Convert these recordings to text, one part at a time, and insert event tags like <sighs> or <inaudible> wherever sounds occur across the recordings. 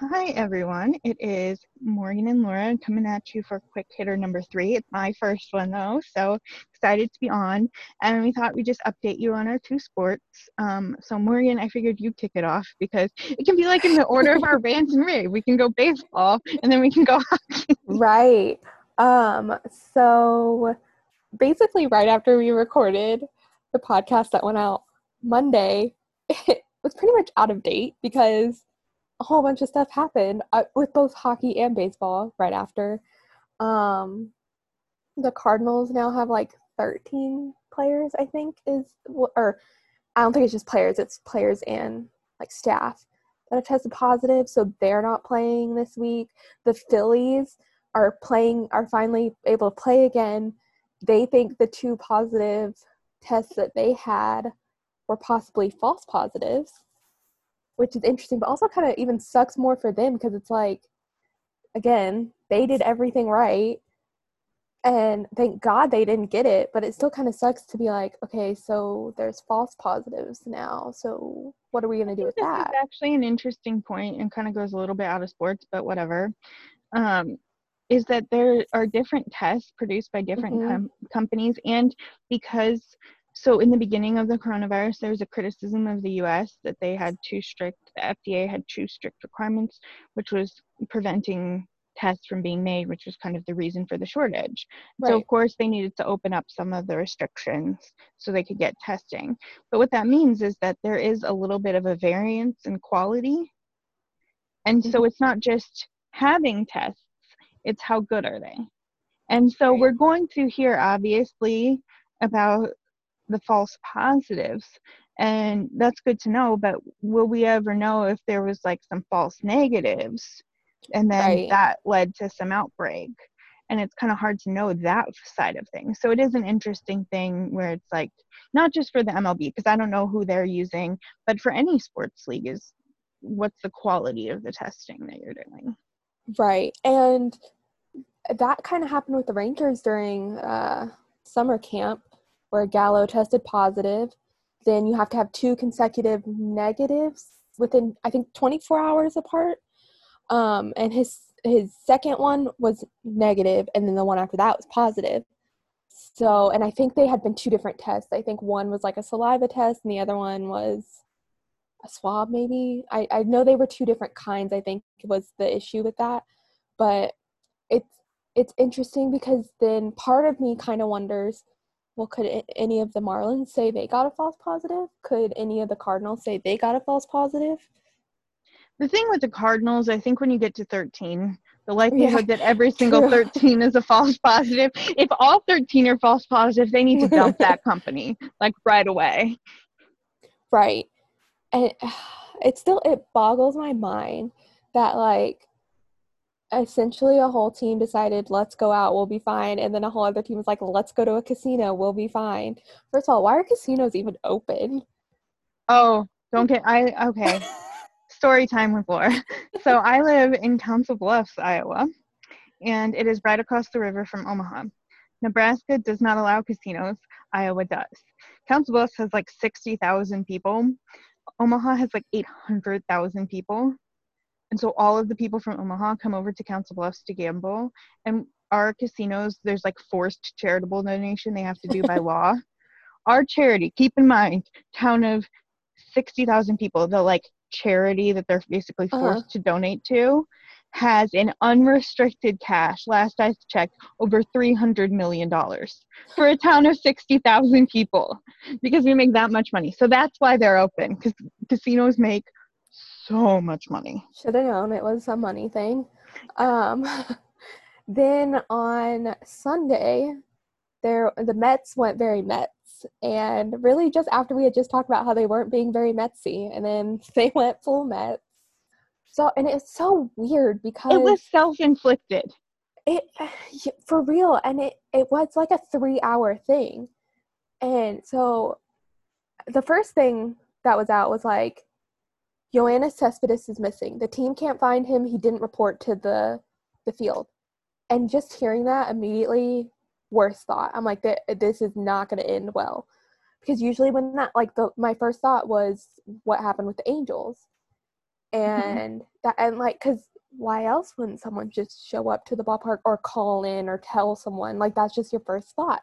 Hi, everyone. It is Morgan and Laura coming at you for quick hitter number three. It's my first one, though, so excited to be on. And we thought we'd just update you on our two sports. Um, so, Morgan, I figured you'd kick it off because it can be like in the order of our bands and <laughs> rig. We can go baseball and then we can go <laughs> hockey. Right. Um, so, basically, right after we recorded the podcast that went out Monday, <laughs> it was pretty much out of date because a whole bunch of stuff happened uh, with both hockey and baseball right after. Um, the Cardinals now have like 13 players, I think, is or I don't think it's just players; it's players and like staff that have tested positive, so they're not playing this week. The Phillies are playing, are finally able to play again. They think the two positive tests that they had were possibly false positives which is interesting, but also kind of even sucks more for them because it's like, again, they did everything right. And thank God they didn't get it, but it still kind of sucks to be like, okay, so there's false positives now. So what are we going to do with that? Is actually an interesting point and kind of goes a little bit out of sports, but whatever. Um, is that there are different tests produced by different mm-hmm. com- companies, and because so in the beginning of the coronavirus there was a criticism of the us that they had too strict the fda had too strict requirements which was preventing tests from being made which was kind of the reason for the shortage right. so of course they needed to open up some of the restrictions so they could get testing but what that means is that there is a little bit of a variance in quality and mm-hmm. so it's not just having tests it's how good are they and so right. we're going to hear obviously about the false positives. And that's good to know but will we ever know if there was like some false negatives? And then right. that led to some outbreak. And it's kind of hard to know that side of things. So it is an interesting thing where it's like not just for the mlb because i don't know who they're using but for any sports league is what's the quality of the testing that you're doing? Right. And that kind of happened with the rangers during uh, summer camp where Gallo tested positive. Then you have to have two consecutive negatives within, I think, 24 hours apart. Um, and his his second one was negative, and then the one after that was positive. So, and I think they had been two different tests. I think one was like a saliva test, and the other one was a swab, maybe. I, I know they were two different kinds. I think was the issue with that, but it's it's interesting because then part of me kind of wonders well, could any of the Marlins say they got a false positive? Could any of the Cardinals say they got a false positive? The thing with the Cardinals, I think when you get to 13, the likelihood yeah, that every <laughs> single true. 13 is a false positive, if all 13 are false positive, they need to <laughs> dump that company like right away. Right. And <sighs> it still it boggles my mind that like essentially a whole team decided let's go out we'll be fine and then a whole other team was like let's go to a casino we'll be fine. First of all why are casinos even open? Oh don't get i okay. <laughs> Story time with laura. So i live in council bluffs iowa and it is right across the river from omaha. Nebraska does not allow casinos iowa does. Council bluffs has like 60000 people. Omaha has like 800000 people and so all of the people from Omaha come over to Council Bluffs to gamble. And our casinos, there's like forced charitable donation they have to do by <laughs> law. Our charity, keep in mind, town of 60,000 people, the like charity that they're basically uh-huh. forced uh-huh. to donate to, has an unrestricted cash, last I checked, over $300 million for a town of 60,000 people because we make that much money. So that's why they're open because casinos make so much money. Should have known it was a money thing. Um, <laughs> then on Sunday, there the Mets went very Mets, and really just after we had just talked about how they weren't being very Metsy, and then <laughs> they went full Mets. So and it's so weird because it was self inflicted. It <sighs> for real, and it it was like a three hour thing, and so the first thing that was out was like Yoenis Cespedes is missing. The team can't find him. He didn't report to the the field. And just hearing that immediately worst thought. I'm like this is not going to end well. Because usually when that like the my first thought was what happened with the Angels. and mm-hmm. that and like because why else wouldn't someone just show up to the ballpark or call in or tell someone like that's just your first thought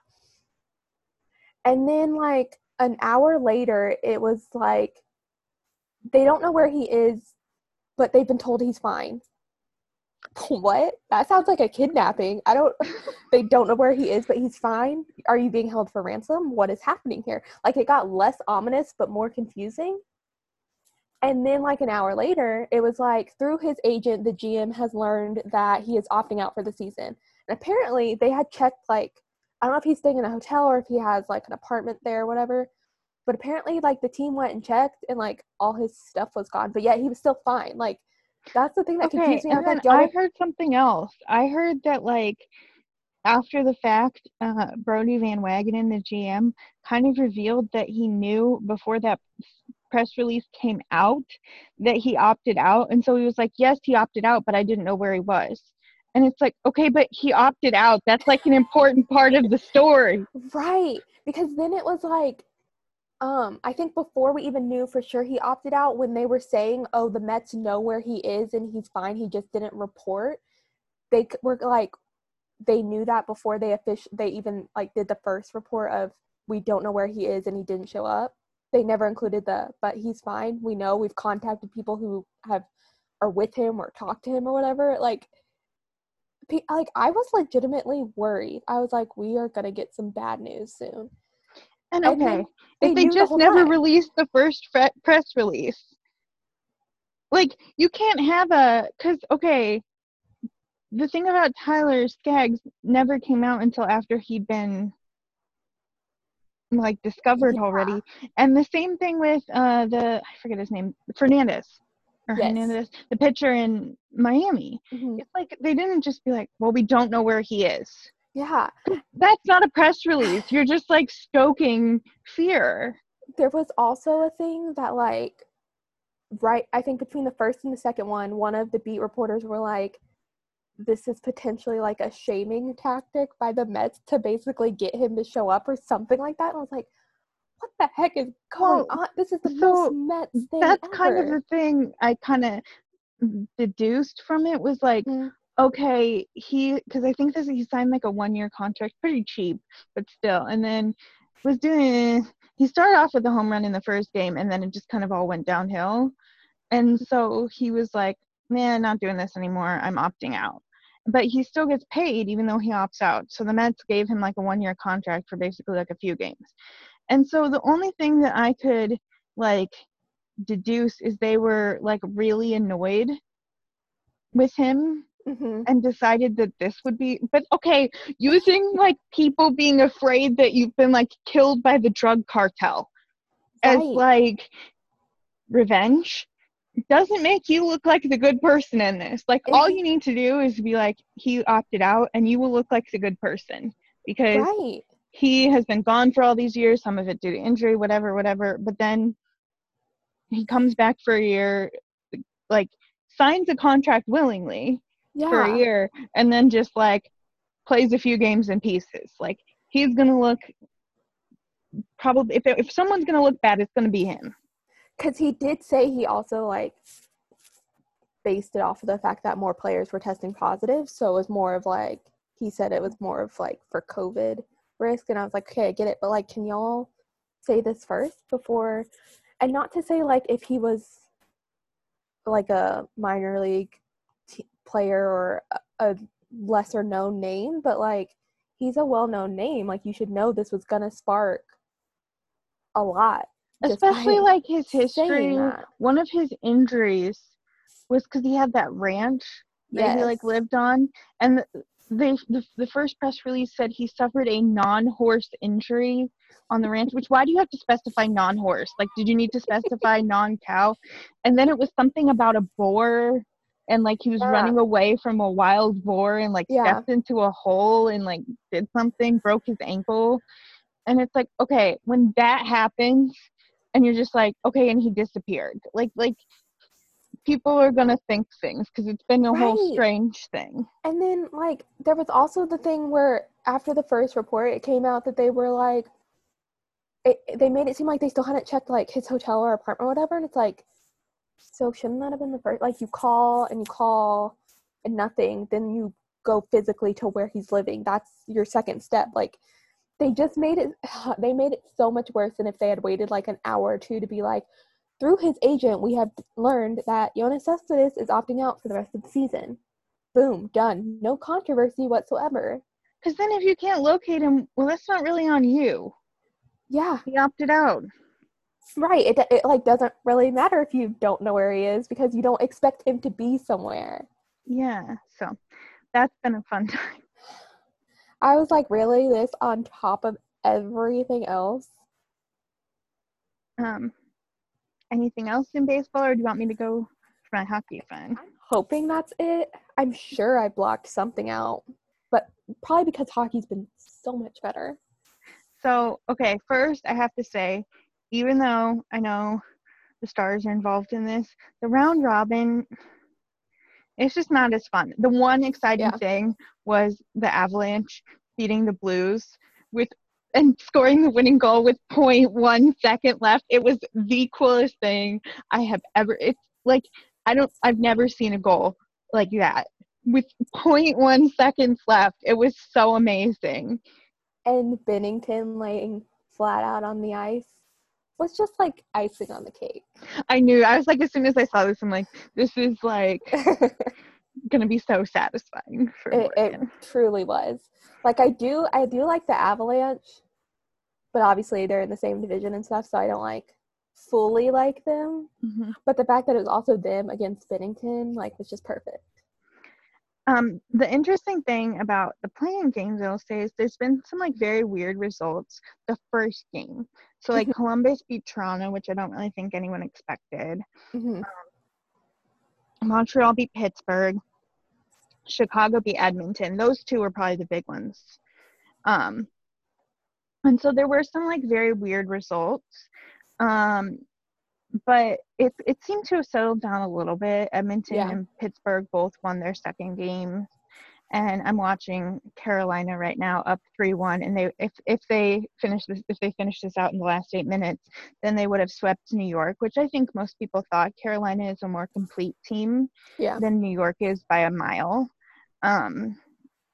and then like an hour later it was like they don't know where he is but they've been told he's fine. <laughs> What? That sounds like a kidnapping. I don't <laughs> they don't know where he is but he's fine. Are you being held for ransom? What is happening here? Like it got less ominous but more confusing. And then, like an hour later, it was like through his agent, the GM has learned that he is opting out for the season. And apparently, they had checked, like, I don't know if he's staying in a hotel or if he has like an apartment there or whatever. But apparently, like, the team went and checked and like all his stuff was gone. But yet, he was still fine. Like, that's the thing that okay, confused me. And then I heard something else. I heard that, like, after the fact, uh, Brodie Van Wagenen, the GM, kind of revealed that he knew before that press release came out that he opted out. And so he was like, Yes, he opted out, but I didn't know where he was. And it's like, okay, but he opted out. That's like an important part of the story. Right. Because then it was like, um, I think before we even knew for sure he opted out, when they were saying, oh, the Mets know where he is and he's fine, he just didn't report, they were like, they knew that before they official they even like did the first report of we don't know where he is and he didn't show up. They never included the but he's fine we know we've contacted people who have are with him or talked to him or whatever like like i was legitimately worried. I was like we are gonna get some bad news soon and okay if they just the never time. released the first press release like you can't have a because okay the thing about tyler skaggs never came out until after he'd been like discovered yeah. already. And the same thing with uh the I forget his name, Fernandez or yes. Hernandez, the pitcher in Miami. Mm-hmm. It's like they didn't just be like, well, we don't know where he is. Yeah. That's not a press release. You're just like stoking fear. There was also a thing that like right I think between the first and the second one, one of the beat reporters were like this is potentially like a shaming tactic by the Mets to basically get him to show up or something like that. And I was like, what the heck is going on? This is the so most Mets thing. That's ever. kind of the thing I kind of deduced from it was like, mm-hmm. Okay, he because I think this he signed like a one year contract, pretty cheap, but still, and then was doing. He started off with a home run in the first game, and then it just kind of all went downhill. And so he was like, man, not doing this anymore. I'm opting out. But he still gets paid even though he opts out. So the Mets gave him like a one year contract for basically like a few games. And so the only thing that I could like deduce is they were like really annoyed with him Mm-hmm. and decided that this would be but okay using like people being afraid that you've been like killed by the drug cartel right. as like revenge doesn't make you look like the good person in this. Like all you need to do is be like he opted out and you will look like the good person because right. he has been gone for all these years, some of it due to injury, whatever, whatever. But then he comes back for a year, like signs a contract willingly yeah. for a year, and then just like plays a few games in pieces. Like he's gonna look probably if if someone's gonna look bad, it's gonna be him because he did say he also like based it off of the fact that more players were testing positive. So it was more of like he said it was more of like for COVID risk, and I was like, okay, I get it, but like, can y'all say this first before? And not to say like if he was like a minor league player or a, lesser known name, but like he's a well known name. Like you should know this was gonna spark a lot. Especially like his history. one of his injuries was because he had that ranch that yes. he like lived on and they the, the first press release said he suffered a non-horse injury on the ranch which why do you have to specify non-horse? Like did you need to specify <laughs> non-cow? And then it was something about a boar and like he was yeah. running away from a wild boar and like yeah. stepped into a hole and like did something broke his ankle and it's like okay when that happens and you're just like okay and he disappeared like like people are gonna think things because it's been a right. whole strange thing and then like there was also the thing where after the first report it came out that they were like it, they made it seem like they still hadn't checked like his hotel or apartment or whatever and it's like So shouldn't that have been the first? Like you call and you call and nothing, then you go physically to where he's living. That's your second step. Like they just made it. <sighs> They made it so much worse than if they had waited like an hour or two to be like, through his agent, we have learned that Yoenis Cespedes is opting out for the rest of the season. Boom, done. No controversy whatsoever. Because then if you can't locate him, well, that's not really on you. Yeah. He opted out. Right. It, it like doesn't really matter if you don't know where he is because you don't expect him to be somewhere. Yeah. So that's been a fun <laughs> time. I was like, really? This on top of everything else? Um, anything else in baseball, or do you want me to go for my hockey fun? I'm hoping that's it. I'm sure I blocked something out, but probably because hockey's been so much better. So, okay, first I have to say, even though I know the stars are involved in this, the round robin, it's just not as fun. The one exciting yeah. thing was the Avalanche beating the Blues with and scoring the winning goal with 0.1 second left. It was the coolest thing I have ever. It's like I don't. I've never seen a goal like that with 0.1 seconds left. It was so amazing. And Binnington laying flat out on the ice was just like icing on the cake. I knew. I was like, as soon as I saw this, I'm like, this is like <laughs> gonna be so satisfying for it, it truly was. Like I do, I do like the Avalanche, but obviously they're in the same division and stuff, so I don't like fully like them. Mm-hmm. But the fact that it was also them against Binnington, like, was just perfect. Um, the interesting thing about the play-in games, I'll say, is there's been some like very weird results the first game. So like <laughs> Columbus beat Toronto, which I don't really think anyone expected. Mm-hmm. Um, Montreal beat Pittsburgh. Chicago beat Edmonton. Those two were probably the big ones. Um, and so there were some like very weird results. Um, but it it seemed to have settled down a little bit. Edmonton yeah. and Pittsburgh both won their second game, and I'm watching Carolina right now up three one. And they if if they finish this if they finish this out in the last eight minutes, then they would have swept New York, which I think most people thought Carolina is a more complete team yeah. than New York is by a mile. Um,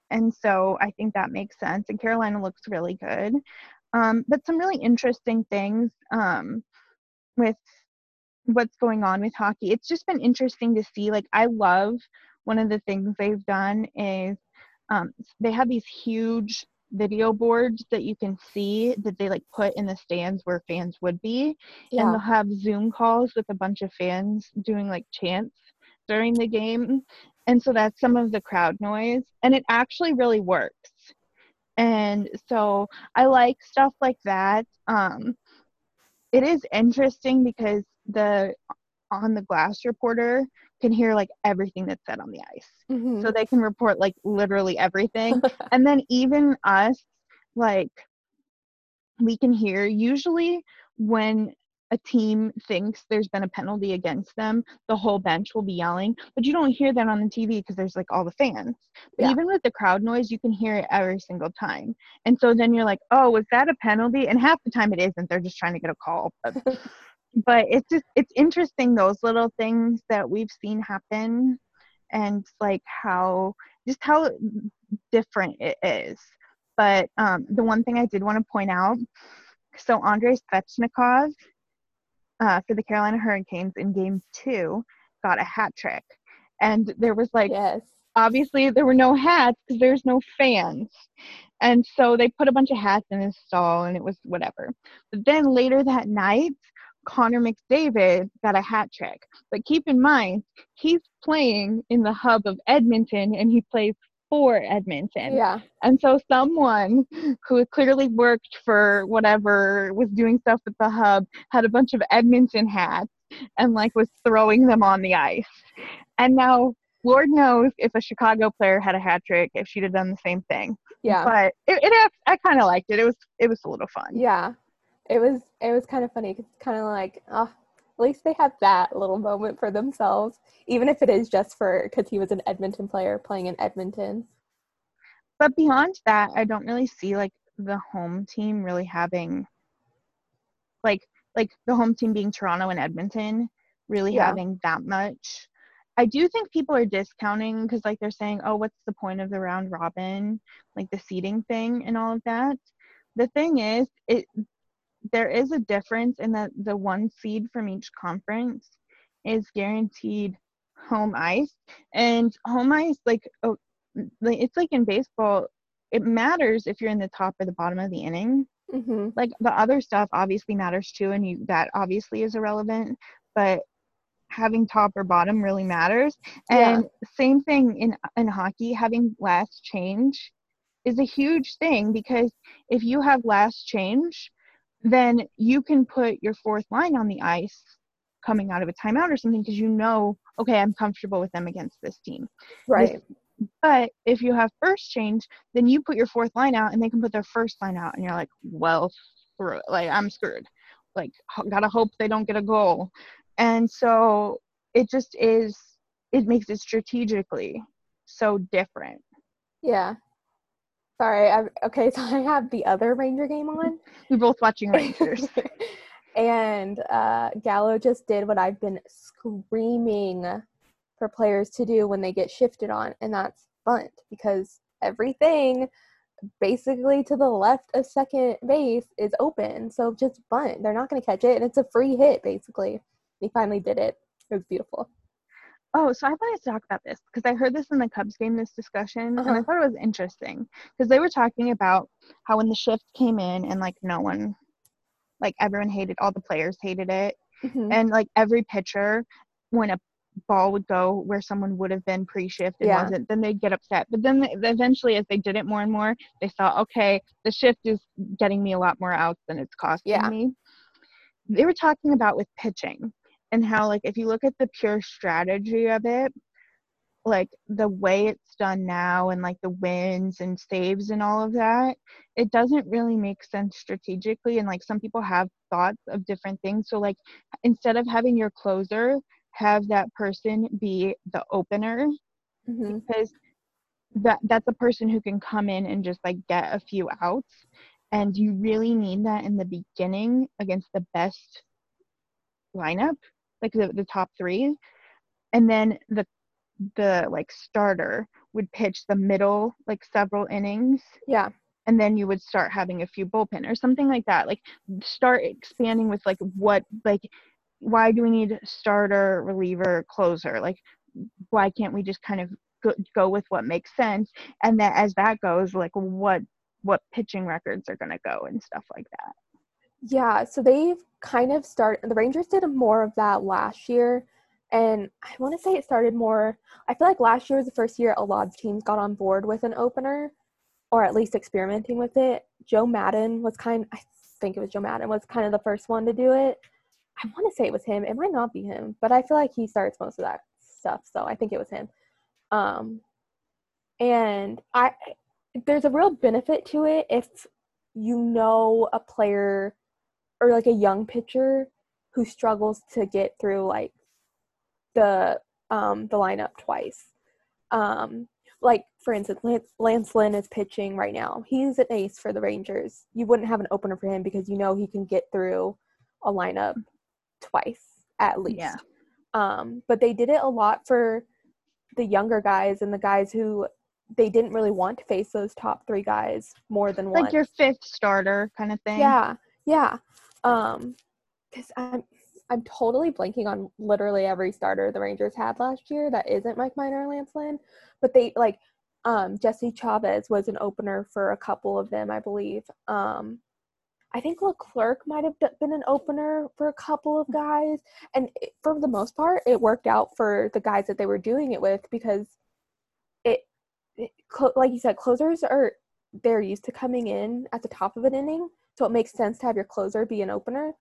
and so I think that makes sense. And Carolina looks really good. Um, but some really interesting things um, with what's going on with hockey. It's just been interesting to see. Like, I love one of the things they've done is um, they have these huge video boards that you can see that they like put in the stands where fans would be yeah. and they'll have zoom calls with a bunch of fans doing like chants during the game and so that's some of the crowd noise and it actually really works and so i like stuff like that um, it is interesting because the on the glass reporter can hear like everything that's said on the ice. Mm-hmm. So they can report like literally everything. <laughs> and then even us, like, we can hear usually when a team thinks there's been a penalty against them, the whole bench will be yelling, but you don't hear that on the TV because there's like all the fans. But yeah. even with the crowd noise, you can hear it every single time. And so then you're like, oh, was that a penalty? And half the time it isn't. They're just trying to get a call. But <laughs> but it's just it's interesting those little things that we've seen happen and like how just how different it is. But um, the one thing i did want to point out so andrei svechnikov uh, for the carolina hurricanes in game two got a hat trick. And there was like yes. obviously there were no hats because there's no fans. And so they put a bunch of hats in his stall and it was whatever. But then later that night Connor McDavid got a hat trick. But keep in mind, he's playing in the hub of Edmonton and he plays for Edmonton. Yeah. And so someone who clearly worked for whatever was doing stuff at the hub had a bunch of Edmonton hats and like was throwing them on the ice. And now Lord knows if a Chicago player had a hat trick, if she'd have done the same thing. Yeah. But it, it I kind of liked it. It was it was a little fun. Yeah it was it was kind of funny because it's kind of like oh at least they had that little moment for themselves even if it is just for because he was an edmonton player playing in edmonton but beyond that i don't really see like the home team really having like like the home team being toronto and edmonton really Yeah. having that much. I do think people are discounting because, like, they're saying, oh, what's the point of the round robin, like the seeding thing and all of that. The thing is, it there is a difference in that the one seed from each conference is guaranteed home ice, and home ice, like, oh, it's like in baseball, it matters if you're in the top or the bottom of the inning Mm-hmm. like the other stuff obviously matters too and you that obviously is irrelevant but having top or bottom really matters Yeah. and same thing in in hockey having last change is a huge thing because if you have last change then you can put your fourth line on the ice coming out of a timeout or something because you know okay i'm comfortable with them against this team Right. but if you have first change, then you put your fourth line out and they can put their first line out and you're like, well. Like I'm screwed. Like gotta hope they don't get a goal. And so it just is it makes it strategically so different. Yeah. Sorry. I, okay, <laughs> so I have the other Ranger game on. We're both watching Rangers. <laughs> and uh, Gallo just did what I've been screaming for players to do when they get shifted on, and that's bunt because everything basically to the left of second base is open. So just bunt. They're not going to catch it, and it's a free hit basically. He finally did it. It was beautiful. Oh, so I wanted to talk about this because I heard this in the Cubs game, this discussion, and I Uh-huh. thought it was interesting because they were talking about how when the shift came in and like no one, like everyone hated, all the players hated it, Mhm. and like every pitcher when a ball would go where someone would have been pre-shift and Yeah. wasn't then they'd get upset but then they, eventually as they did it more and more they saw okay the shift is getting me a lot more outs than it's costing Yeah. me they were talking about with pitching and how like if you look at the pure strategy of it like the way it's done now and like the wins and saves and all of that it doesn't really make sense strategically and like some people have thoughts of different things so like instead of having your closer have that person be the opener Mhm. because that that's a person who can come in and just like get a few outs and you really need that in the beginning against the best lineup like the, the top three. And then the the like starter would pitch the middle like several innings. Yeah. and then you would start having a few bullpen or something like that. Like start expanding with like what like why do we need starter reliever closer? Like why can't we just kind of go, go with what makes sense? And then as that goes like what what pitching records are going to go and stuff like that Yeah, so they've kind of started. The Rangers did more of that last year, and I want to say it started more. I feel like last year was the first year a lot of teams got on board with an opener, or at least experimenting with it. Joe Maddon was kind. I think it was Joe Maddon was kind of the first one to do it. I want to say it was him. It might not be him, but I feel like he starts most of that stuff, so I think it was him. Um, and I there's a real benefit to it if you know a player or like a young pitcher who struggles to get through like the um the lineup twice. Um like for instance, Lance, Lance Lynn is pitching right now. He's an ace for the Rangers. You wouldn't have an opener for him because you know he can get through a lineup twice at least. Yeah. Um, but they did it a lot for the younger guys and the guys who they didn't really want to face those top three guys more than once. like your fifth starter kind of thing Yeah, yeah. Um, because I'm I'm totally blanking on literally every starter the Rangers had last year that isn't Mike Minor or Lance Lynn, but they like um Jesse Chavez was an opener for a couple of them, I believe. Um, I think Leclerc might have been an opener for a couple of guys, and it, for the most part, it worked out for the guys that they were doing it with because it, it like you said, closers are they're used to coming in at the top of an inning, so it makes sense to have your closer be an opener.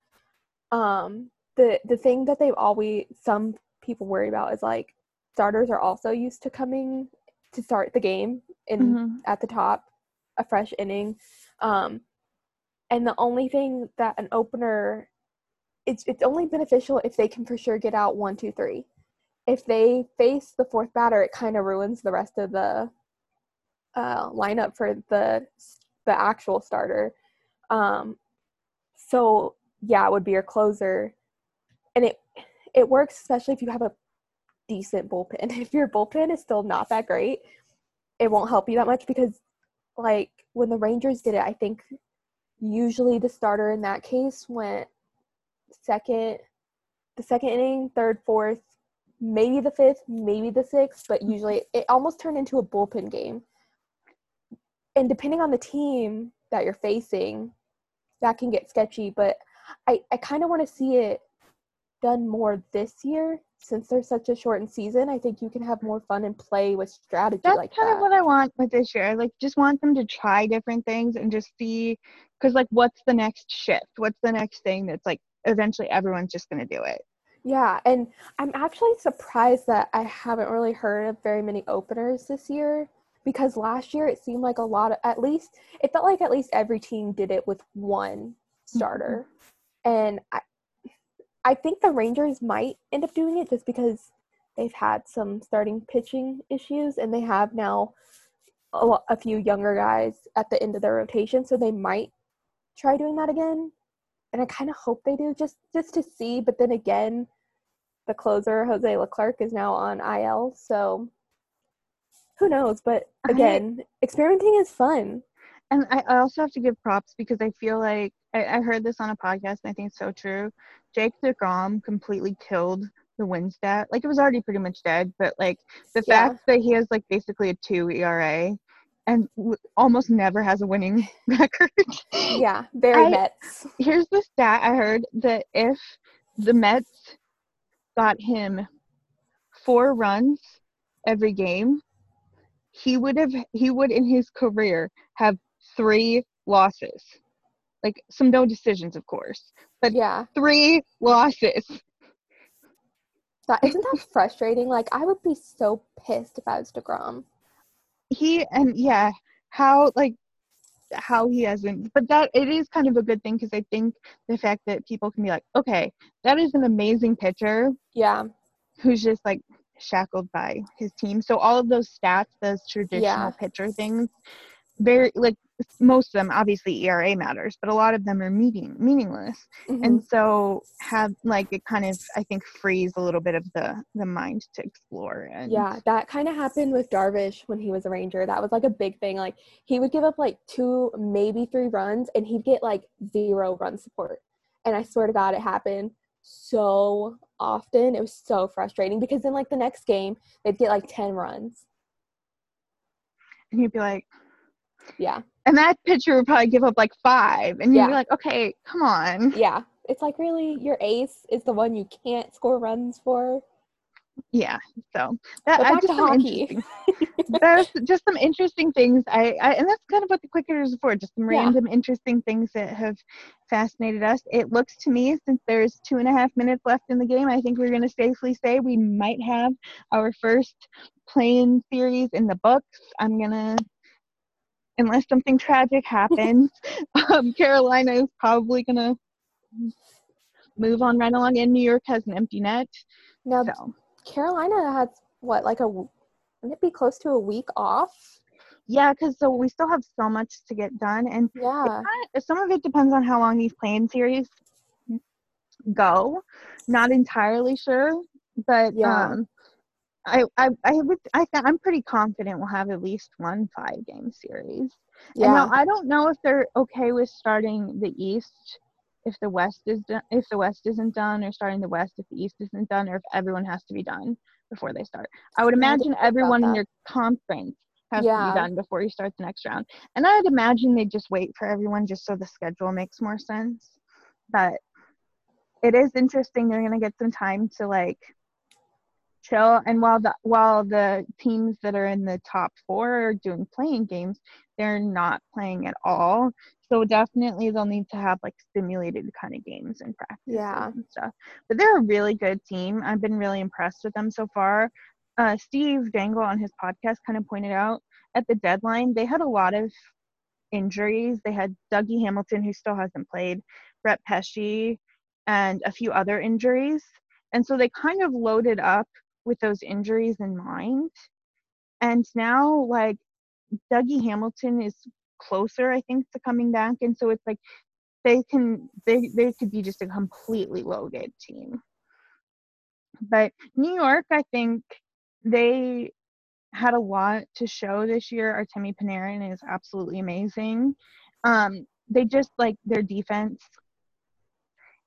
Um, the the thing that they've always some people worry about is like starters are also used to coming to start the game in Mhm. at the top, a fresh inning. Um, and the only thing that an opener it's it's only beneficial if they can for sure get out one, two, three. If they face the fourth batter, it kind of ruins the rest of the uh, lineup for the the actual starter. Um, so yeah, it would be your closer, and it it works especially if you have a decent bullpen. <laughs> If your bullpen is still not that great, it won't help you that much because like when the Rangers did it, I think usually the starter in that case went second the second inning, third, fourth, maybe the fifth, maybe the sixth, but usually it almost turned into a bullpen game. And depending on the team that you're facing, that can get sketchy. But I, I kind of want to see it done more this year since there's such a shortened season. I think you can have more fun and play with strategy That's like kind that. of what I want with this year. I like just want them to try different things and just see because like what's the next shift? What's the next thing that's like eventually everyone's just gonna do it. Yeah, and I'm actually surprised that I haven't really heard of very many openers this year because last year it seemed like a lot of at least it felt like at least every team did it with one starter. Mm-hmm. And I I think the Rangers might end up doing it just because they've had some starting pitching issues and they have now a, lot, a few younger guys at the end of their rotation, so they might try doing that again. And I kind of hope they do just just to see, but then again, the closer Jose Leclerc is now on IL, so who knows? But again, I, experimenting is fun. And I also have to give props because I feel like I, I heard this on a podcast and I think it's so true. Jake DeGrom completely killed the win stat. Like it was already pretty much dead, but like the yeah. fact that he has like basically a two ERA and w- almost never has a winning <laughs> record. Yeah, very I, Mets. Here's the stat I heard that if the Mets got him four runs every game, he would have he would in his career have three losses. Like some no decisions, of course, but yeah, three losses. That isn't that frustrating. Like I would be so pissed if I was Degrom. He and yeah, how like how he hasn't but that it is kind of a good thing because i think the fact that people can be like okay that is an amazing pitcher yeah who's just like shackled by his team so all of those stats those traditional yeah. pitcher things very like most of them obviously ERA matters, but a lot of them are meeting meaningless. Mm-hmm. And so have like it kind of I think frees a little bit of the the mind to explore. And yeah, that kind of happened with Darvish when he was a Ranger. That was like a big thing. Like he would give up like two, maybe three runs, and he'd get like zero run support. And I swear to God, it happened so often. It was so frustrating because then like the next game they'd get like ten runs. And you'd be like, yeah. And that pitcher would probably give up like five. And you'd yeah. be like, okay, come on. Yeah. It's like really your ace is the one you can't score runs for. Yeah. So that I just hockey. there's <laughs> just some interesting things. I, I and that's kind of what the quick hitters are for, just some yeah. random interesting things that have fascinated us. It looks to me, since there's two and a half minutes left in the game, I think we're gonna safely say we might have our first play-in series in the books. I'm gonna unless something tragic happens, <laughs> um, Carolina is probably going to move on right along. And New York has an empty net. Now, so. Carolina has what, like a, wouldn't it be close to a week off? Yeah, because so we still have so much to get done, and yeah, kinda, some of it depends on how long these play-in series go. Not entirely sure, but yeah. um, I, I, I would, I th- I'm pretty confident we'll have at least one five game series. Yeah. now I don't know if they're okay with starting the East if the West is done, if the West isn't done, or starting the West if the East isn't done, or if everyone has to be done before they start. I would imagine I everyone in your conference has yeah. to be done before you start the next round. And I'd imagine they just wait for everyone just so the schedule makes more sense. But it is interesting. They're gonna get some time to like chill. And while the while the teams that are in the top four are doing play-in games, they're not playing at all. So definitely they'll need to have like simulated kind of games and practice yeah. and stuff. But they're a really good team. I've been really impressed with them so far. Uh, Steve Dangle on his podcast kind of pointed out at the deadline they had a lot of injuries. They had Dougie Hamilton who still hasn't played, Brett Pesce, and a few other injuries. And so they kind of loaded up with those injuries in mind. And now, like, Dougie Hamilton is closer, I think, to coming back. And so it's like they can, they, they could be just a completely loaded team. But New York, I think they had a lot to show this year. Artemi Panarin is absolutely amazing. Um, they just like their defense.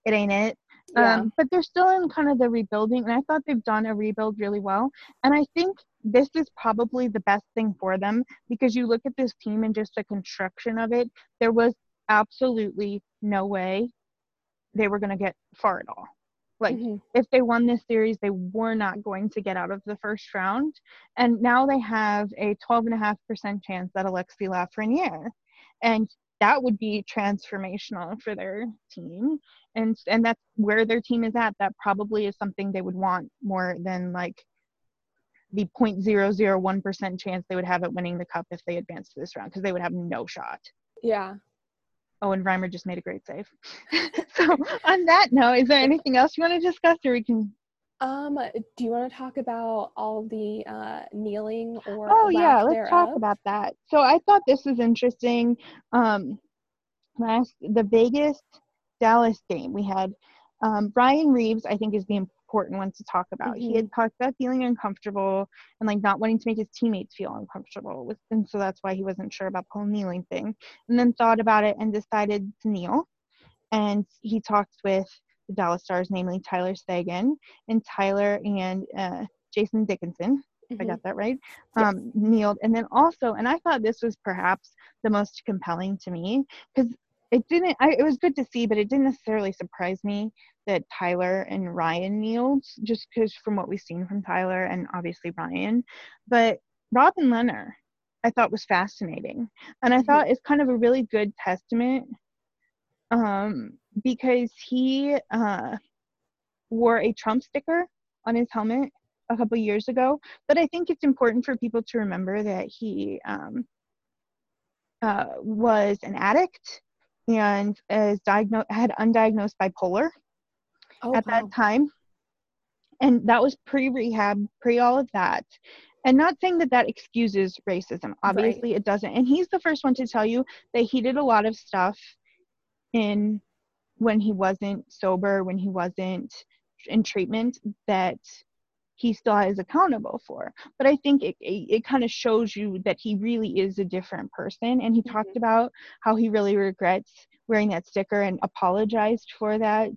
It ain't it. Yeah. Um, but they're still in kind of the rebuilding, and I thought they've done a rebuild really well. And I think this is probably the best thing for them because you look at this team and just the construction of it, there was absolutely no way they were going to get far at all. Like, mm-hmm. if they won this series, they were not going to get out of the first round. And now they have a 12.5% chance that Alexi Lafreniere. And that would be transformational for their team. And, and that's where their team is at. That probably is something they would want more than like the 0.001% chance they would have at winning the cup if they advanced to this round because they would have no shot. Yeah. Oh, and Reimer just made a great save. <laughs> so, on that note, is there anything else you want to discuss, or we can? Um, do you want to talk about all the uh, kneeling or? Oh yeah, let's thereof? talk about that. So I thought this was interesting. Um, last the Vegas Dallas game, we had um, Ryan Reaves. I think is the important one to talk about. Mm-hmm. He had mm-hmm. talked about feeling uncomfortable and like not wanting to make his teammates feel uncomfortable with, and so that's why he wasn't sure about the whole kneeling thing. And then thought about it and decided to kneel. And he talked with the Dallas Stars, namely Tyler Seguin and Tyler and uh, Jason Dickinson. Mm-hmm. I got that right. Um, yes. Kneeled, and then also, and I thought this was perhaps the most compelling to me because it didn't I, it was good to see but it didn't necessarily surprise me that tyler and ryan kneeled just because from what we've seen from tyler and obviously ryan but robin lehner i thought was fascinating and i mm-hmm. thought it's kind of a really good testament um, because he uh, wore a trump sticker on his helmet a couple years ago but i think it's important for people to remember that he um, uh, was an addict and is diagnosed had undiagnosed bipolar oh, at wow. that time and that was pre-rehab pre all of that and not saying that that excuses racism obviously right. it doesn't and he's the first one to tell you that he did a lot of stuff in when he wasn't sober when he wasn't in treatment that he still is accountable for. But I think it, it, it kind of shows you that he really is a different person. And he mm-hmm. talked about how he really regrets wearing that sticker and apologized for that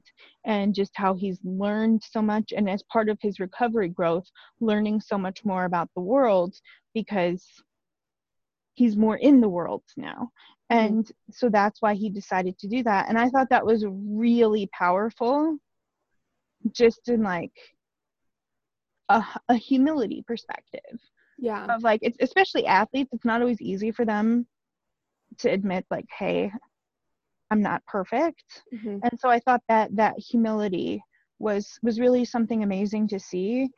and just how he's learned so much and as part of his recovery growth learning so much more about the world because he's more in the world now. And so that's why he decided to do that. And i thought that was really powerful just in like a, a humility perspective yeah. of like it's especially athletes it's not always easy for them to admit like hey i'm not perfect. Mm-hmm. and so i thought that that humility was was really something amazing to see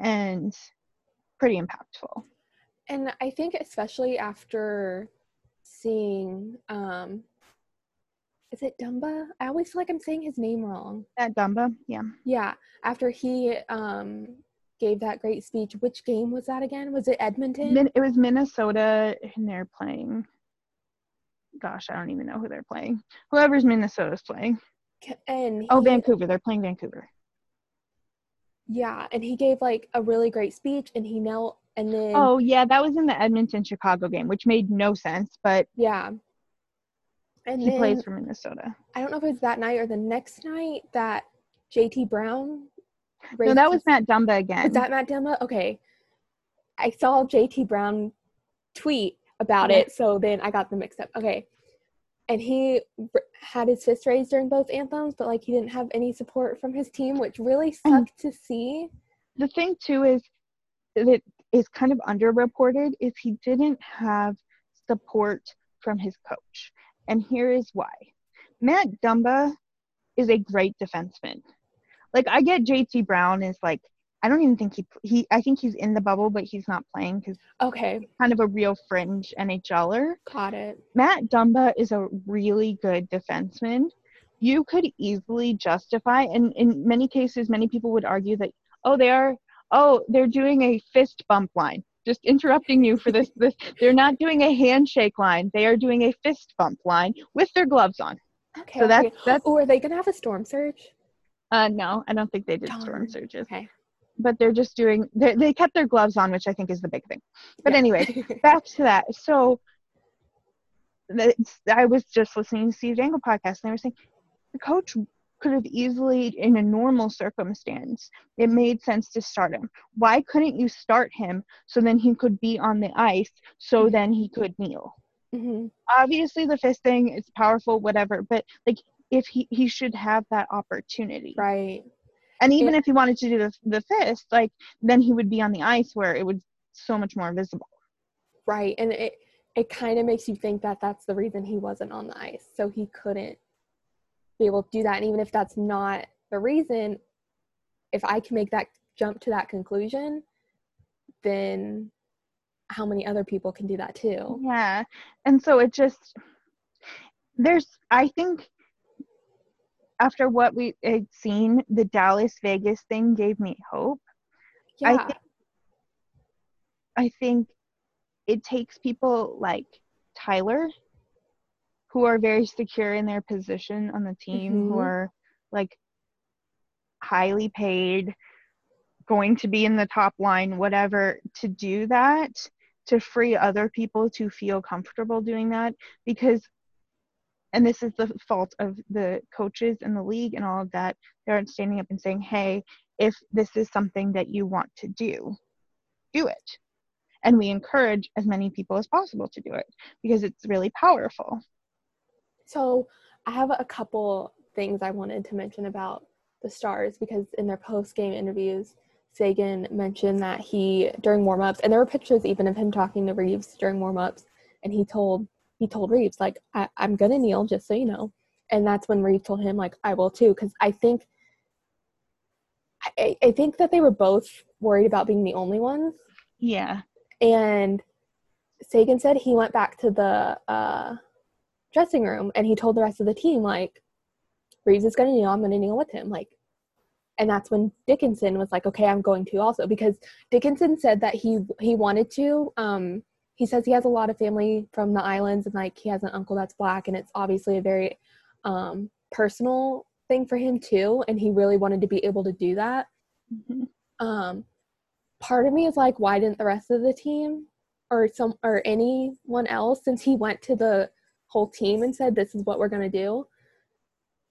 and pretty impactful. And i think especially after seeing um is it Dumba? I always feel like I'm saying his name wrong. That Dumba, yeah. Yeah. After he um gave that great speech. Which game was that again? Was it Edmonton? Min- it was Minnesota, and they're playing. Gosh, I don't even know who they're playing. Whoever's Minnesota's playing. And oh, Vancouver. They're playing Vancouver. Yeah, and he gave like a really great speech, and he knelt, and then. Oh yeah, that was in the Edmonton Chicago game, which made no sense, but. Yeah. And he then, plays for Minnesota. I don't know if it was that night or the next night that JT Brown no, that was Matt Dumba again. Is that Matt Dumba? Okay. I saw JT Brown tweet about it, so then I got them mixed up. Okay. And he had his fist raised during both anthems, but like he didn't have any support from his team, which really sucked and to see. The thing too is that is kind of underreported is he didn't have support from his coach. And here is why. Matt Dumba is a great defenseman like I get JT Brown is like I don't even think he he I think he's in the bubble, but he's not playing because okay, kind of a real fringe NHLer. Got it. Matt Dumba is a really good defenseman. You could easily justify, and in many cases, many people would argue that oh they are oh they're doing a fist bump line. Just interrupting you for this. This they're not doing a handshake line. They are doing a fist bump line with their gloves on. Okay. So that's that's. Or are they gonna have a storm surge? Uh, no, I don't think they did Darn. storm surges. Okay. but they're just doing they they kept their gloves on, which I think is the big thing. But Yeah. anyway, <laughs> back to that. So I was just listening to Steve Dangle podcast, and they were saying the coach could have easily, in a normal circumstance, it made sense to start him. Why couldn't you start him so then he could be on the ice, so Mhm. then he could kneel? hmm Obviously, the fist thing is powerful, whatever, but like if he he should have that opportunity, Right. and even It- if he wanted to do the the fist, like then he would be on the ice where it would so much more visible. Right. And it it kind of makes you think that that's the reason he wasn't on the ice. So he couldn't be able to do that. And even if that's not the reason, if I can make that jump to that conclusion, then how many other people can do that too? Yeah. And so it just there's I think after what we had seen, the Dallas Vegas thing gave me hope. I Yeah. think I think it takes people like Tyler who are very secure in their position on the team, who Mhm. are like highly paid, going to be in the top line, whatever, to do that, to free other people to feel comfortable doing that. Because, and this is the fault of the coaches and the league and all of that, they aren't standing up and saying, hey, if this is something that you want to do, do it. And we encourage as many people as possible to do it because it's really powerful. So I have a couple things I wanted to mention about the Stars because in their post game interviews, Seguin mentioned that he during warm ups, and there were pictures even of him talking to Reaves during warm ups, and he told he told Reaves like I, I'm gonna kneel just so you know, and that's when Reaves told him like I will too because I think I, I think that they were both worried about being the only ones Yeah. and Seguin said he went back to the uh, dressing room and he told the rest of the team like Reaves is gonna kneel, I'm gonna kneel with him. Like and that's when Dickinson was like, Okay, I'm going to also because Dickinson said that he he wanted to. Um he says he has a lot of family from the islands and like he has an uncle that's black and it's obviously a very um personal thing for him too and he really wanted to be able to do that Mhm. um part of me is like why didn't the rest of the team or some or anyone else since he went to the whole team and said this is what we're going to do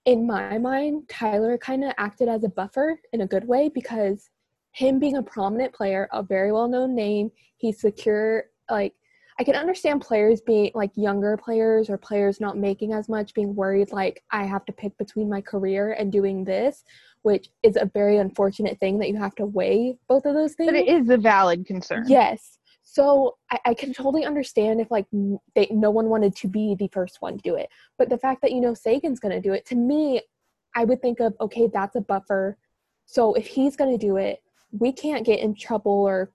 in my mind tyler kind of acted as a buffer in a good way because him being a prominent player a very well known name he's secure like i can understand players being like younger players or players not making as much being worried like i have to pick between my career and doing this which is a very unfortunate thing that you have to weigh both of those things But it is a valid concern. Yes. So I, I can totally understand if like they no one wanted to be the first one to do it, but the fact that you know Seguin's going to do it to me, I would think of okay, that's a buffer. So if he's going to do it, we can't get in trouble or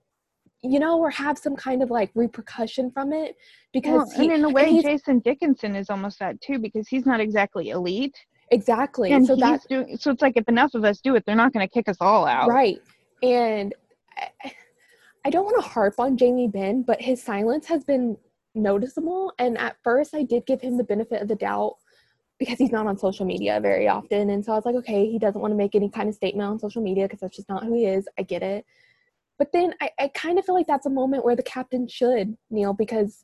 you know or have some kind of like repercussion from it because Well, he, and in a way, Jason Dickinson is almost that too because he's not exactly elite, exactly. and so that's doing. So it's like if enough of us do it, they're not going to kick us all out. Right. And I, I don't want to harp on Jamie Benn, but his silence has been noticeable. And at first, I did give him the benefit of the doubt because he's not on social media very often. And so I was like, okay, he doesn't want to make any kind of statement on social media because that's just not who he is. I get it. But then I, I kind of feel like that's a moment where the captain should kneel because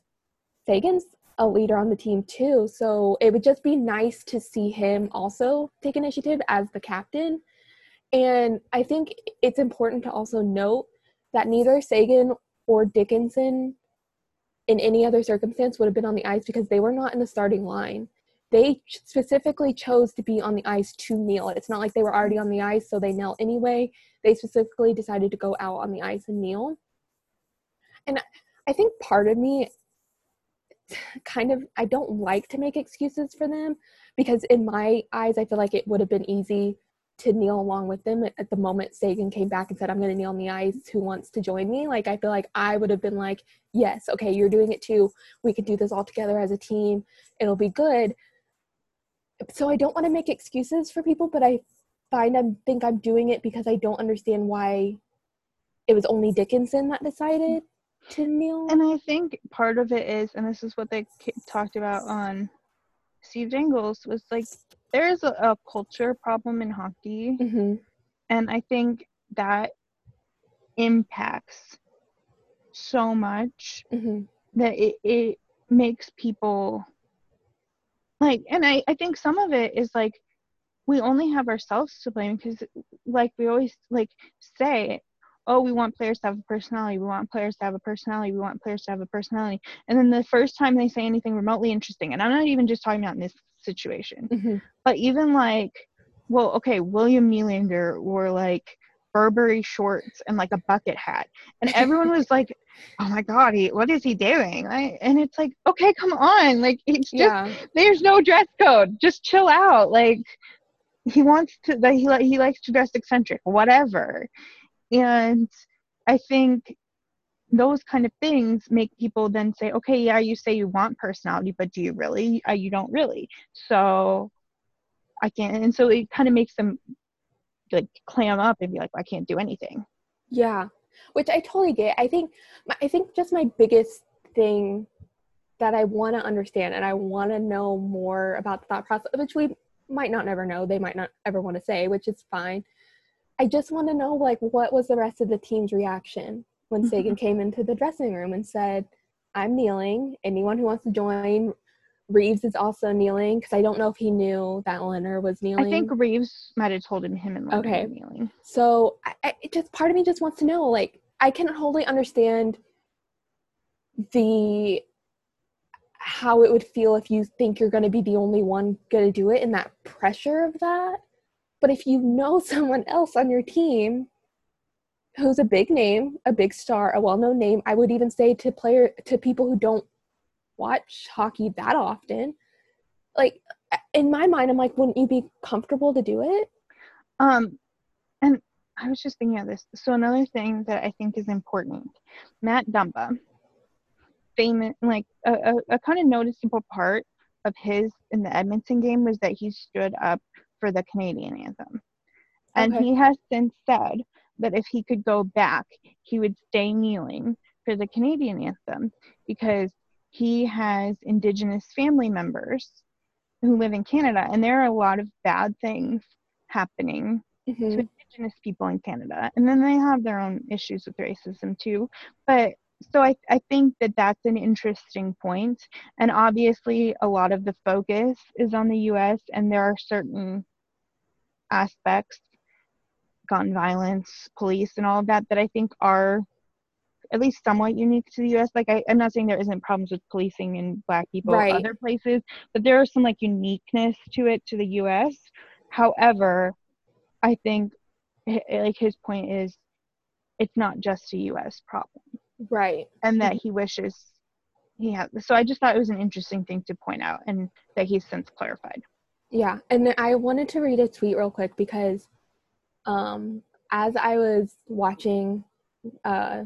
Seguin's a leader on the team too. So it would just be nice to see him also take initiative as the captain. And I think it's important to also note that neither Seguin or Dickinson in any other circumstance would have been on the ice because they were not in the starting line. They specifically chose to be on the ice to kneel. It's not like they were already on the ice, so they knelt anyway. They specifically decided to go out on the ice and kneel. And I think part of me kind of I don't like to make excuses for them because in my eyes I feel like it would have been easy to kneel along with them at the moment Seguin came back and said, I'm going to kneel on the ice. Who wants to join me? Like, I feel like I would have been like, yes, okay, you're doing it too. We could do this all together as a team. It'll be good. So I don't want to make excuses for people, but I find I think I'm doing it because I don't understand why it was only Dickinson that decided to kneel. And I think part of it is, and this is what they talked about on Steve Dangle's, was like there is a, a culture problem in hockey, hmm and I think that impacts so much mm-hmm. that it, it makes people like and I, I think some of it is like we only have ourselves to blame because like we always like say oh we want players to have a personality. We want players to have a personality. We want players to have a personality. And then the first time they say anything remotely interesting and i'm not even just talking about in this situation. Mm-hmm. but even like well okay william Nylander wore like burberry shorts and like a bucket hat. And <laughs> everyone was like oh my god he, what is he doing? I, and it's like okay come on. Like it's just yeah. there's no dress code. Just chill out. Like he wants to that he he likes to dress eccentric whatever. And i think those kind of things make people then say okay yeah you say you want personality but do you really? Uh, you don't really. So i can't and so it kind of makes them like clam up and be like i can't do anything. Yeah. Which i totally get. I think i think just my biggest thing that i want to understand and i want to know more about the thought process which we might not never know they might not ever want to say which is fine. I just want to know like what was the rest of the team's reaction when mm-hmm. came into the dressing room and said i'm kneeling anyone who wants to join Reaves is also kneeling because i don't know if he knew that leonard was kneeling i think Reaves might have told him him and leonard okay. kneeling so I, I, just part of me just wants to know like i can wholly understand the how it would feel if you think you're going to be the only one going to do it and that pressure of that. But if you know <laughs> someone else on your team who's a big name, a big star, a well-known name, I would even say to player to people who don't watch hockey that often, like in my mind I'm like wouldn't you be comfortable to do it? Um and I was just thinking of this. So another thing that I think is important, Matt Dumba, famous, like a, a, a kind of noticeable part of his in the Edmonton game was that he stood up for the Canadian anthem. And okay. he has since said that if he could go back, he would stay kneeling for the Canadian anthem because he has Indigenous family members who live in Canada, and there are a lot of bad things happening mm-hmm. to Indigenous people in Canada. And then they have their own issues with racism too. But so I, I think that that's an interesting point. point and obviously a lot of the focus is on the us and there are certain aspects gun violence police and all of that that i think are at least somewhat unique to the us like I, i'm not saying there isn't problems with policing in black people right. other places but there are some like uniqueness to it to the us however i think like his point is it's not just a us problem. Right. And that he wishes he had so i just thought it was an interesting thing to point out and that he's since clarified. Yeah and i wanted to read a tweet real quick because um as i was watching uh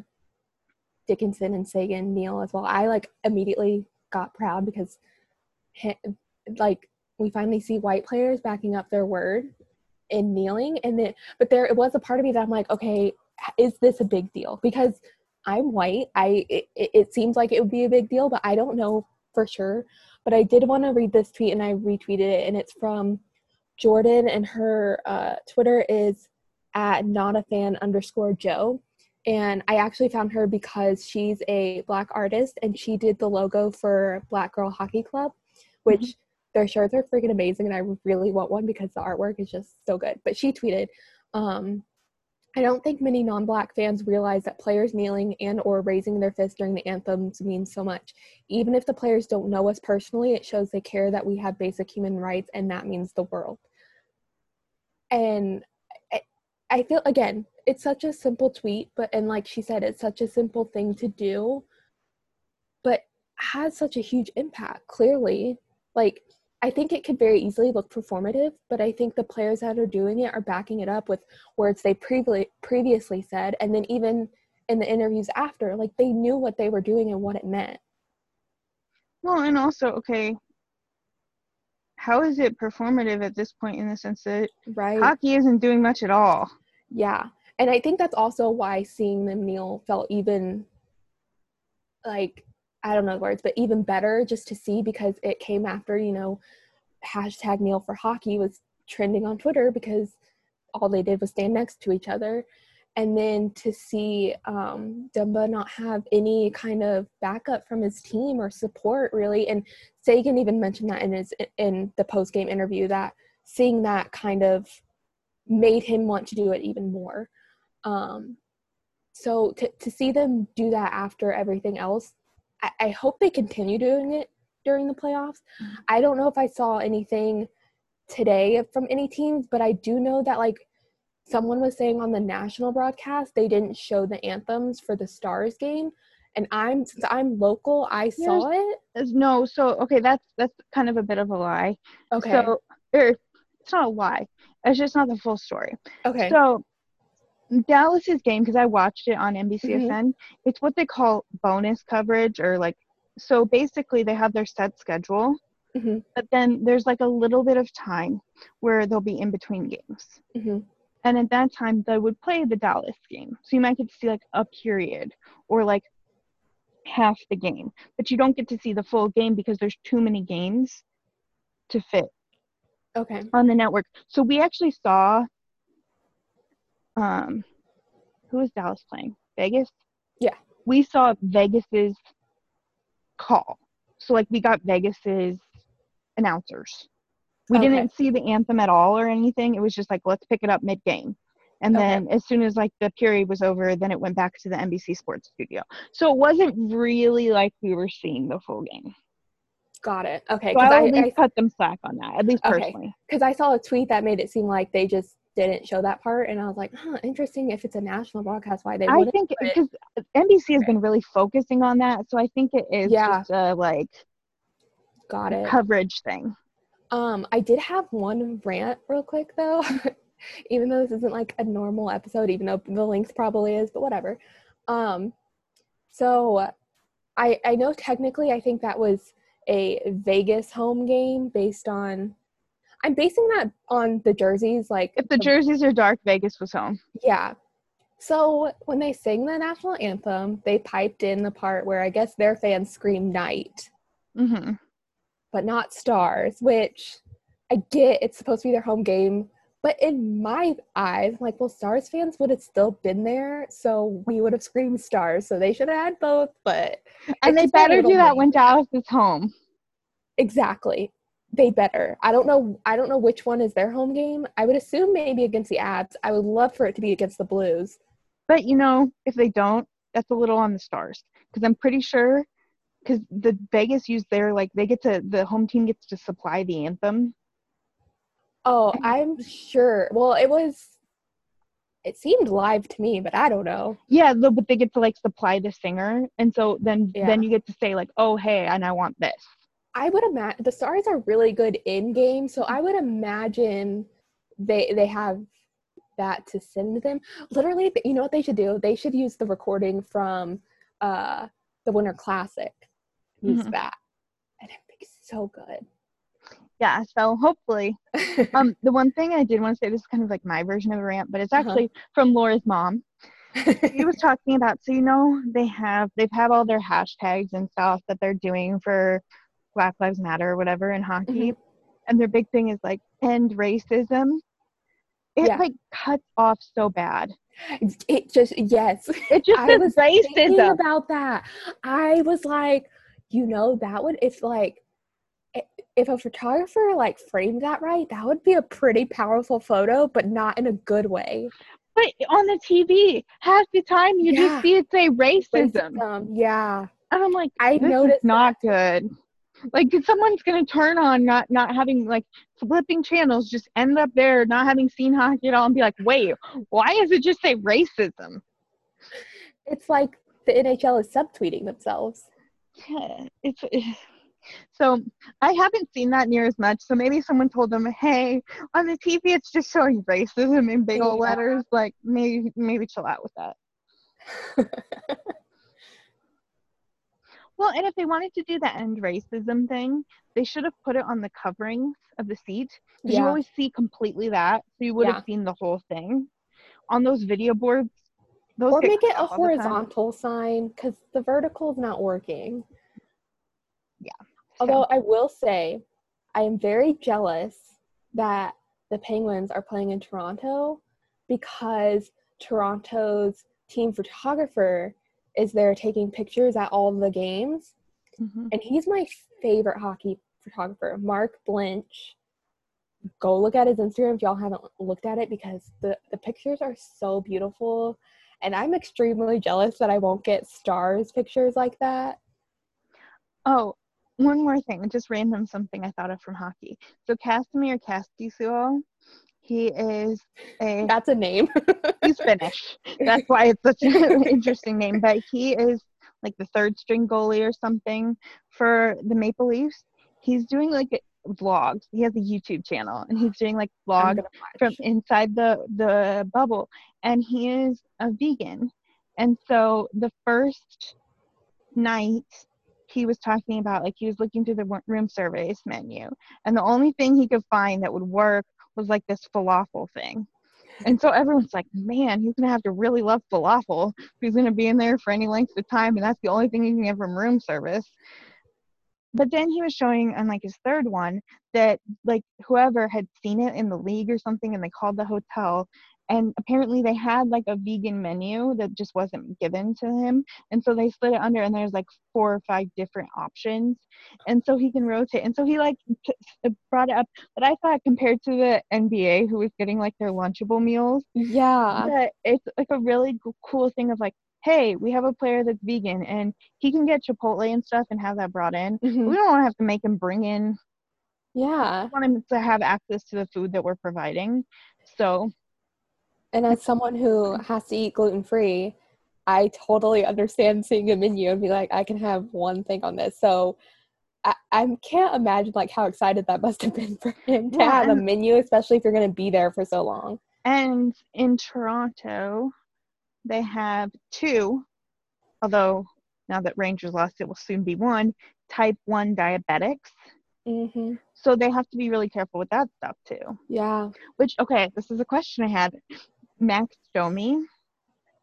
dickinson and Seguin kneel as well i like immediately got proud because like we finally see white players backing up their word in kneeling and then but there it was a part of me that i'm like okay is this a big deal because I'm white. I it, it seems like it would be a big deal, but I don't know for sure. But I did want to read this tweet and I retweeted it, and it's from Jordan, and her uh, Twitter is at not a fan underscore Joe. And I actually found her because she's a black artist and she did the logo for Black Girl Hockey Club, which mm-hmm. their shirts are freaking amazing. And I really want one because the artwork is just so good. But she tweeted, um, I don't think many non-black fans realize that players kneeling and or raising their fists during the anthems means so much. Even if the players don't know us personally, it shows they care that we have basic human rights and that means the world. And I, feel again, it's such a simple tweet, but and like she said, it's such a simple thing to do, but has such a huge impact, clearly. Like I think it could very easily look performative, but I think the players that are doing it are backing it up with words they previ- previously said, and then even in the interviews after, like they knew what they were doing and what it meant. Well, and also, okay, how is it performative at this point in the sense that right. hockey isn't doing much at all? Yeah, and I think that's also why seeing them kneel felt even like I don't know the words, but even better just to see because it came after, you know, hashtag kneel for hockey was trending on Twitter because all they did was stand next to each other. and then to see um, Dumba not have any kind of backup from his team or support really, and Seguin even mentioned that in his in the post game interview that seeing that kind of made him want to do it even more. Um, so to to see them do that after everything else, I, I hope they continue doing it during the playoffs. Mm-hmm. I don't know if I saw anything today from any teams, but I do know that like someone was saying on the national broadcast they didn't show the anthems for the stars game. And i'm since i'm local i saw it. No so okay that's that's kind of a bit of a lie. Okay. So er, it's not a lie. It's just not the full story. Okay. So dallas's game because i watched it on nbcsn mm-hmm. it's what they call bonus coverage or like so basically they have their set schedule mm-hmm. but then there's like a little bit of time where they'll be in between games mm-hmm. And at that time, they would play the Dallas game. So you might get to see like a period or like half the game, but you don't get to see the full game because there's too many games to fit. Okay. On the network. So we actually saw um who was Dallas playing? Vegas? Yeah. We saw Vegas's call. So like we got Vegas's announcers. We okay. didn't see the anthem at all or anything. It was just like, let's pick it up mid game. And okay. then as soon as like the period was over, then it went back to the NBC Sports studio. So it wasn't really like we were seeing the full game. Got it. Okay. So I at least I, cut them slack on that, at least personally. Because I saw a tweet that made it seem like they just didn't show that part, and I was like, huh, interesting. If it's a national broadcast, why they? I think because NBC has been really focusing on that, so I think it is yeah. just a like. Got it. Coverage thing. Um, I did have one rant real quick though, <laughs> even though this isn't like a normal episode, even though the length probably is, but whatever. Um, so I I know technically I think that was a Vegas home game based on I'm basing that on the jerseys like if the, jerseys are dark Vegas was home. Yeah. So when they sing the national anthem, they piped in the part where I guess their fans scream night. Mhm but not stars, which I get it's supposed to be their home game. But in my eyes, like, well, Stars fans would have still been there, so we would have screamed Stars. So they should have had both, but and they better do that when Dallas is home. Exactly, they better. I don't know. I don't know which one is their home game. I would assume maybe against the Avs. I would love for it to be against the Blues. But you know, if they don't, that's a little on the Stars because I'm pretty sure because the Vegas use their like they get to the home team gets to supply the anthem. Oh, I'm sure. Well, it was. It seemed live to me, but I don't know. Yeah, but they get to like supply the singer, and so then yeah. then you get to say like, oh hey, and I want this. I would imagine the stars are really good in game, so I would imagine they they have that to send them. Literally, you know what they should do? They should use the recording from uh the Winter Classic use mm-hmm. that. And it would be so good. Yeah, so hopefully. <laughs> um, the one thing I did want to say, this is kind of like my version of a rant, but it's uh-huh. actually uh-huh. from Laura's mom. he was <laughs> talking about so you know they have they've had all their hashtags and stuff that they're doing for Black Lives Matter or whatever in hockey. Mm-hmm. And their big thing is like end racism. It yeah. like cuts off so bad. It just yes. It just I was racism about that. I was like, you know that would if like if a photographer like framed that right that would be a pretty powerful photo but not in a good way but on the tv half the time you yeah. just see it say racism, racism yeah and i'm like i noticed not that. good like someone's gonna turn on not not having like flipping channels just end up there not having seen hockey at all and be like wait why does it just say racism it's like the nhl is subtweeting themselves yeah, it's <sighs> so I haven't seen that near as much. So maybe someone told them, "Hey, on the TV, it's just showing racism in big old yeah. letters. Like maybe maybe chill out with that." <laughs> well, and if they wanted to do the end racism thing, they should have put it on the coverings of the seat. Because yeah. you always see completely that, so you would yeah. have seen the whole thing. On those video boards, those or make it a horizontal sign because the vertical is not working. Yeah. Although I will say, I am very jealous that the Penguins are playing in Toronto because Toronto's team photographer is there taking pictures at all the games. Mhm. And he's my favorite hockey photographer, Mark Blinch. Go look at his Instagram if y'all haven't looked at it because the, the pictures are so beautiful. And I'm extremely jealous that I won't get stars pictures like that. Oh, one more thing, just random something I thought of from hockey. So Kasimir Kaskisuo, he is a That's a name. <laughs> he's Finnish. That's why it's such an <laughs> interesting name. But he is like the third string goalie or something for the Maple Leafs. He's doing like vlogs. He has a YouTube channel and he's doing like vlogs from inside the the bubble and he is a vegan and so the first night he was talking about like he was looking through the room service menu and the only thing he could find that would work was like this falafel thing. And so everyone's like man he's gonna have to really love falafel. He's gonna be in there for any length of time and that's the only thing he can get from room service. But then he was showing on like his third one that like whoever had seen it in the league or something and they called the hotel and apparently they had like a vegan menu that just wasn't given to him and so they slid it under and there's like four or five different options and so he can rotate and so he like t- s- brought it up but i thought compared to the nba who was getting like their lunchable meals Yeah. that it's like a really cool thing of like hey we have a player that's vegan and he can get chipotle and stuff and have that brought in Mhm. we don't want to have to make him bring in Yeah. we want him to have access to the food that we're providing so And as someone who has to eat gluten free, I totally understand seeing a menu and be like, I can have one thing on this. So I, I can't imagine like how excited that must have been <laughs> for him to Yeah, have a menu, especially if you're going to be there for so long. And in Toronto, they have two, although now that Rangers lost, it will soon be one, type 1 diabetics. Mm-hmm. So they have to be really careful with that stuff too. Yeah. Which, okay, this is a question I had. Max Domi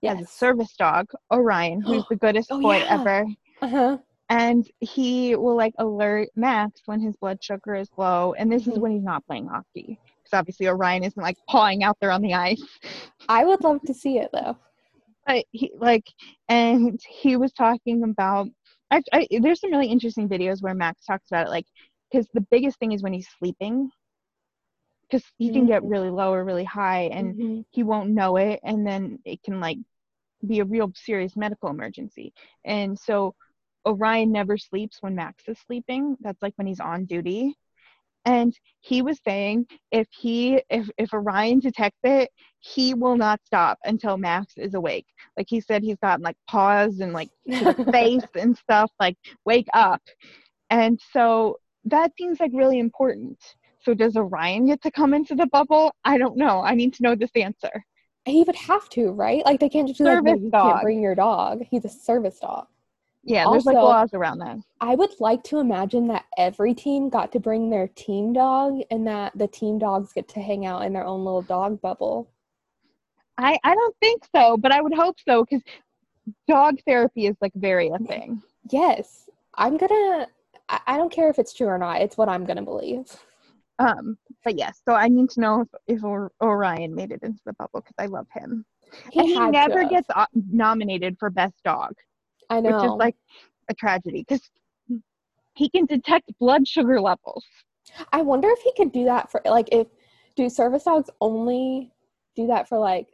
has a service dog, Orion, who's the goodest Oh, boy yeah. ever. Uh-huh. And he will like alert Max when his blood sugar is low. And this is Mhm. when he's not playing hockey. Because obviously Orion isn't like pawing out there on the ice. I would love to see it though. but he like and he was talking about I, I there's some really interesting videos where max talks about it like because the biggest thing is when he's sleeping because he can get Mhm. really low or really high and Mhm. he won't know it and then it can like be a real serious medical emergency. And so orion never sleeps when max is sleeping. That's like when he's on duty. And he was saying if he if if orion detects it he will not stop until max is awake. Like he said he's gotten like paws and like <laughs> face and stuff like wake up. And so that seems like really important so does orion get to come into the bubble i don't know i need to know this answer he would have to, right? Like they can't just be like, no, you dog. can't bring your dog. He's a service dog. yeah there's like laws around that I would like to imagine that every team got to bring their team dog and that the team dogs get to hang out in their own little dog bubble. i i don't think so but i would hope so because dog therapy is like very a thing Yes. I'm gonna I, I don't care if it's true or not. It's what I'm gonna believe. Um, but yes, so I need to know if, if or- Orion made it into the bubble because I love him. and he never gets o- nominated for best dog, I know. which is like a tragedy because he can detect blood sugar levels. I wonder if he could do that for like if do service dogs only do that for like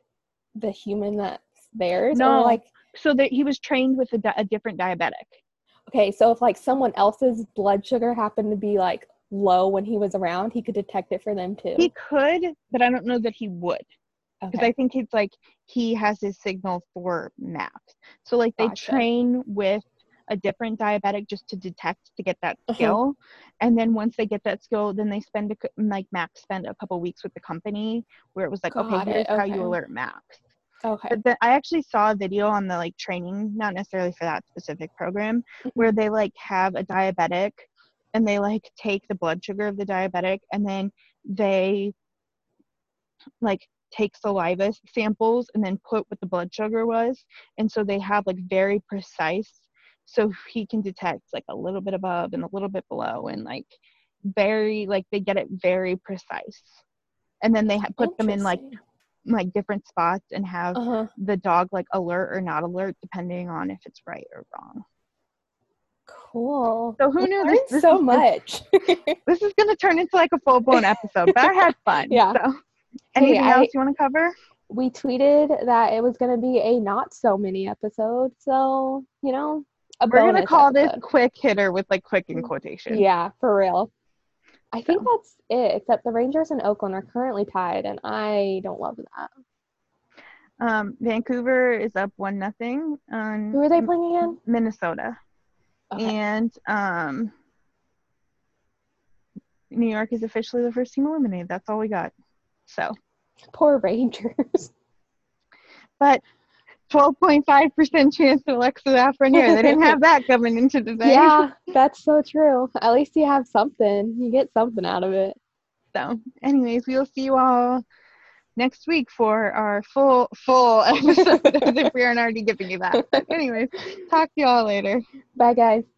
the human that's theirs? No. Or like So that he was trained with a, di- a different diabetic. okay, so if like someone else's blood sugar happened to be like low when he was around, he could detect it for them too. He could, but I don't know that he would because okay. I think it's like he has his signal for Max. So like they Gotcha. train with a different diabetic just to detect to get that Uh-huh. skill, and then once they get that skill, then they spend a, like Max spent a couple weeks with the company where it was like, Got okay, it, here's how you alert Max. okay. But then I actually saw a video on the like training, not necessarily for that specific program, where they like have a diabetic and they like take the blood sugar of the diabetic and then they like take saliva samples and then put what the blood sugar was. And so they have like very precise so he can detect like a little bit above and a little bit below and like very like they get it very precise. And then they ha- put them in like like different spots and have Uh-huh. the dog like alert or not alert depending on if it's right or wrong. Cool. So who We knew this- this so is- much. <laughs> This is gonna turn into like a full blown episode, but I had fun. Yeah. So anything I- else you want to cover? we tweeted that it was going to be a not so mini episode, so you know, a We're gonna bonus call this quick hitter with like quick in quotation. Yeah, for real. I think that's it. Except the Rangers and Oakland are currently tied, and I don't love that. Um, Vancouver is up one nothing on Who are they playing again? Minnesota, Okay. and um, New York is officially the first team eliminated. That's all we got. So, Poor Rangers. <laughs> but 12.5% chance of Alexis Lafreniere. They didn't have that coming into today. yeah, <laughs> that's so true. At least you have something. You get something out of it. So, anyways, we will see you all next week for our full full <laughs> episode if we aren't already giving you that. <laughs> Anyways, talk to you all later. Bye, guys.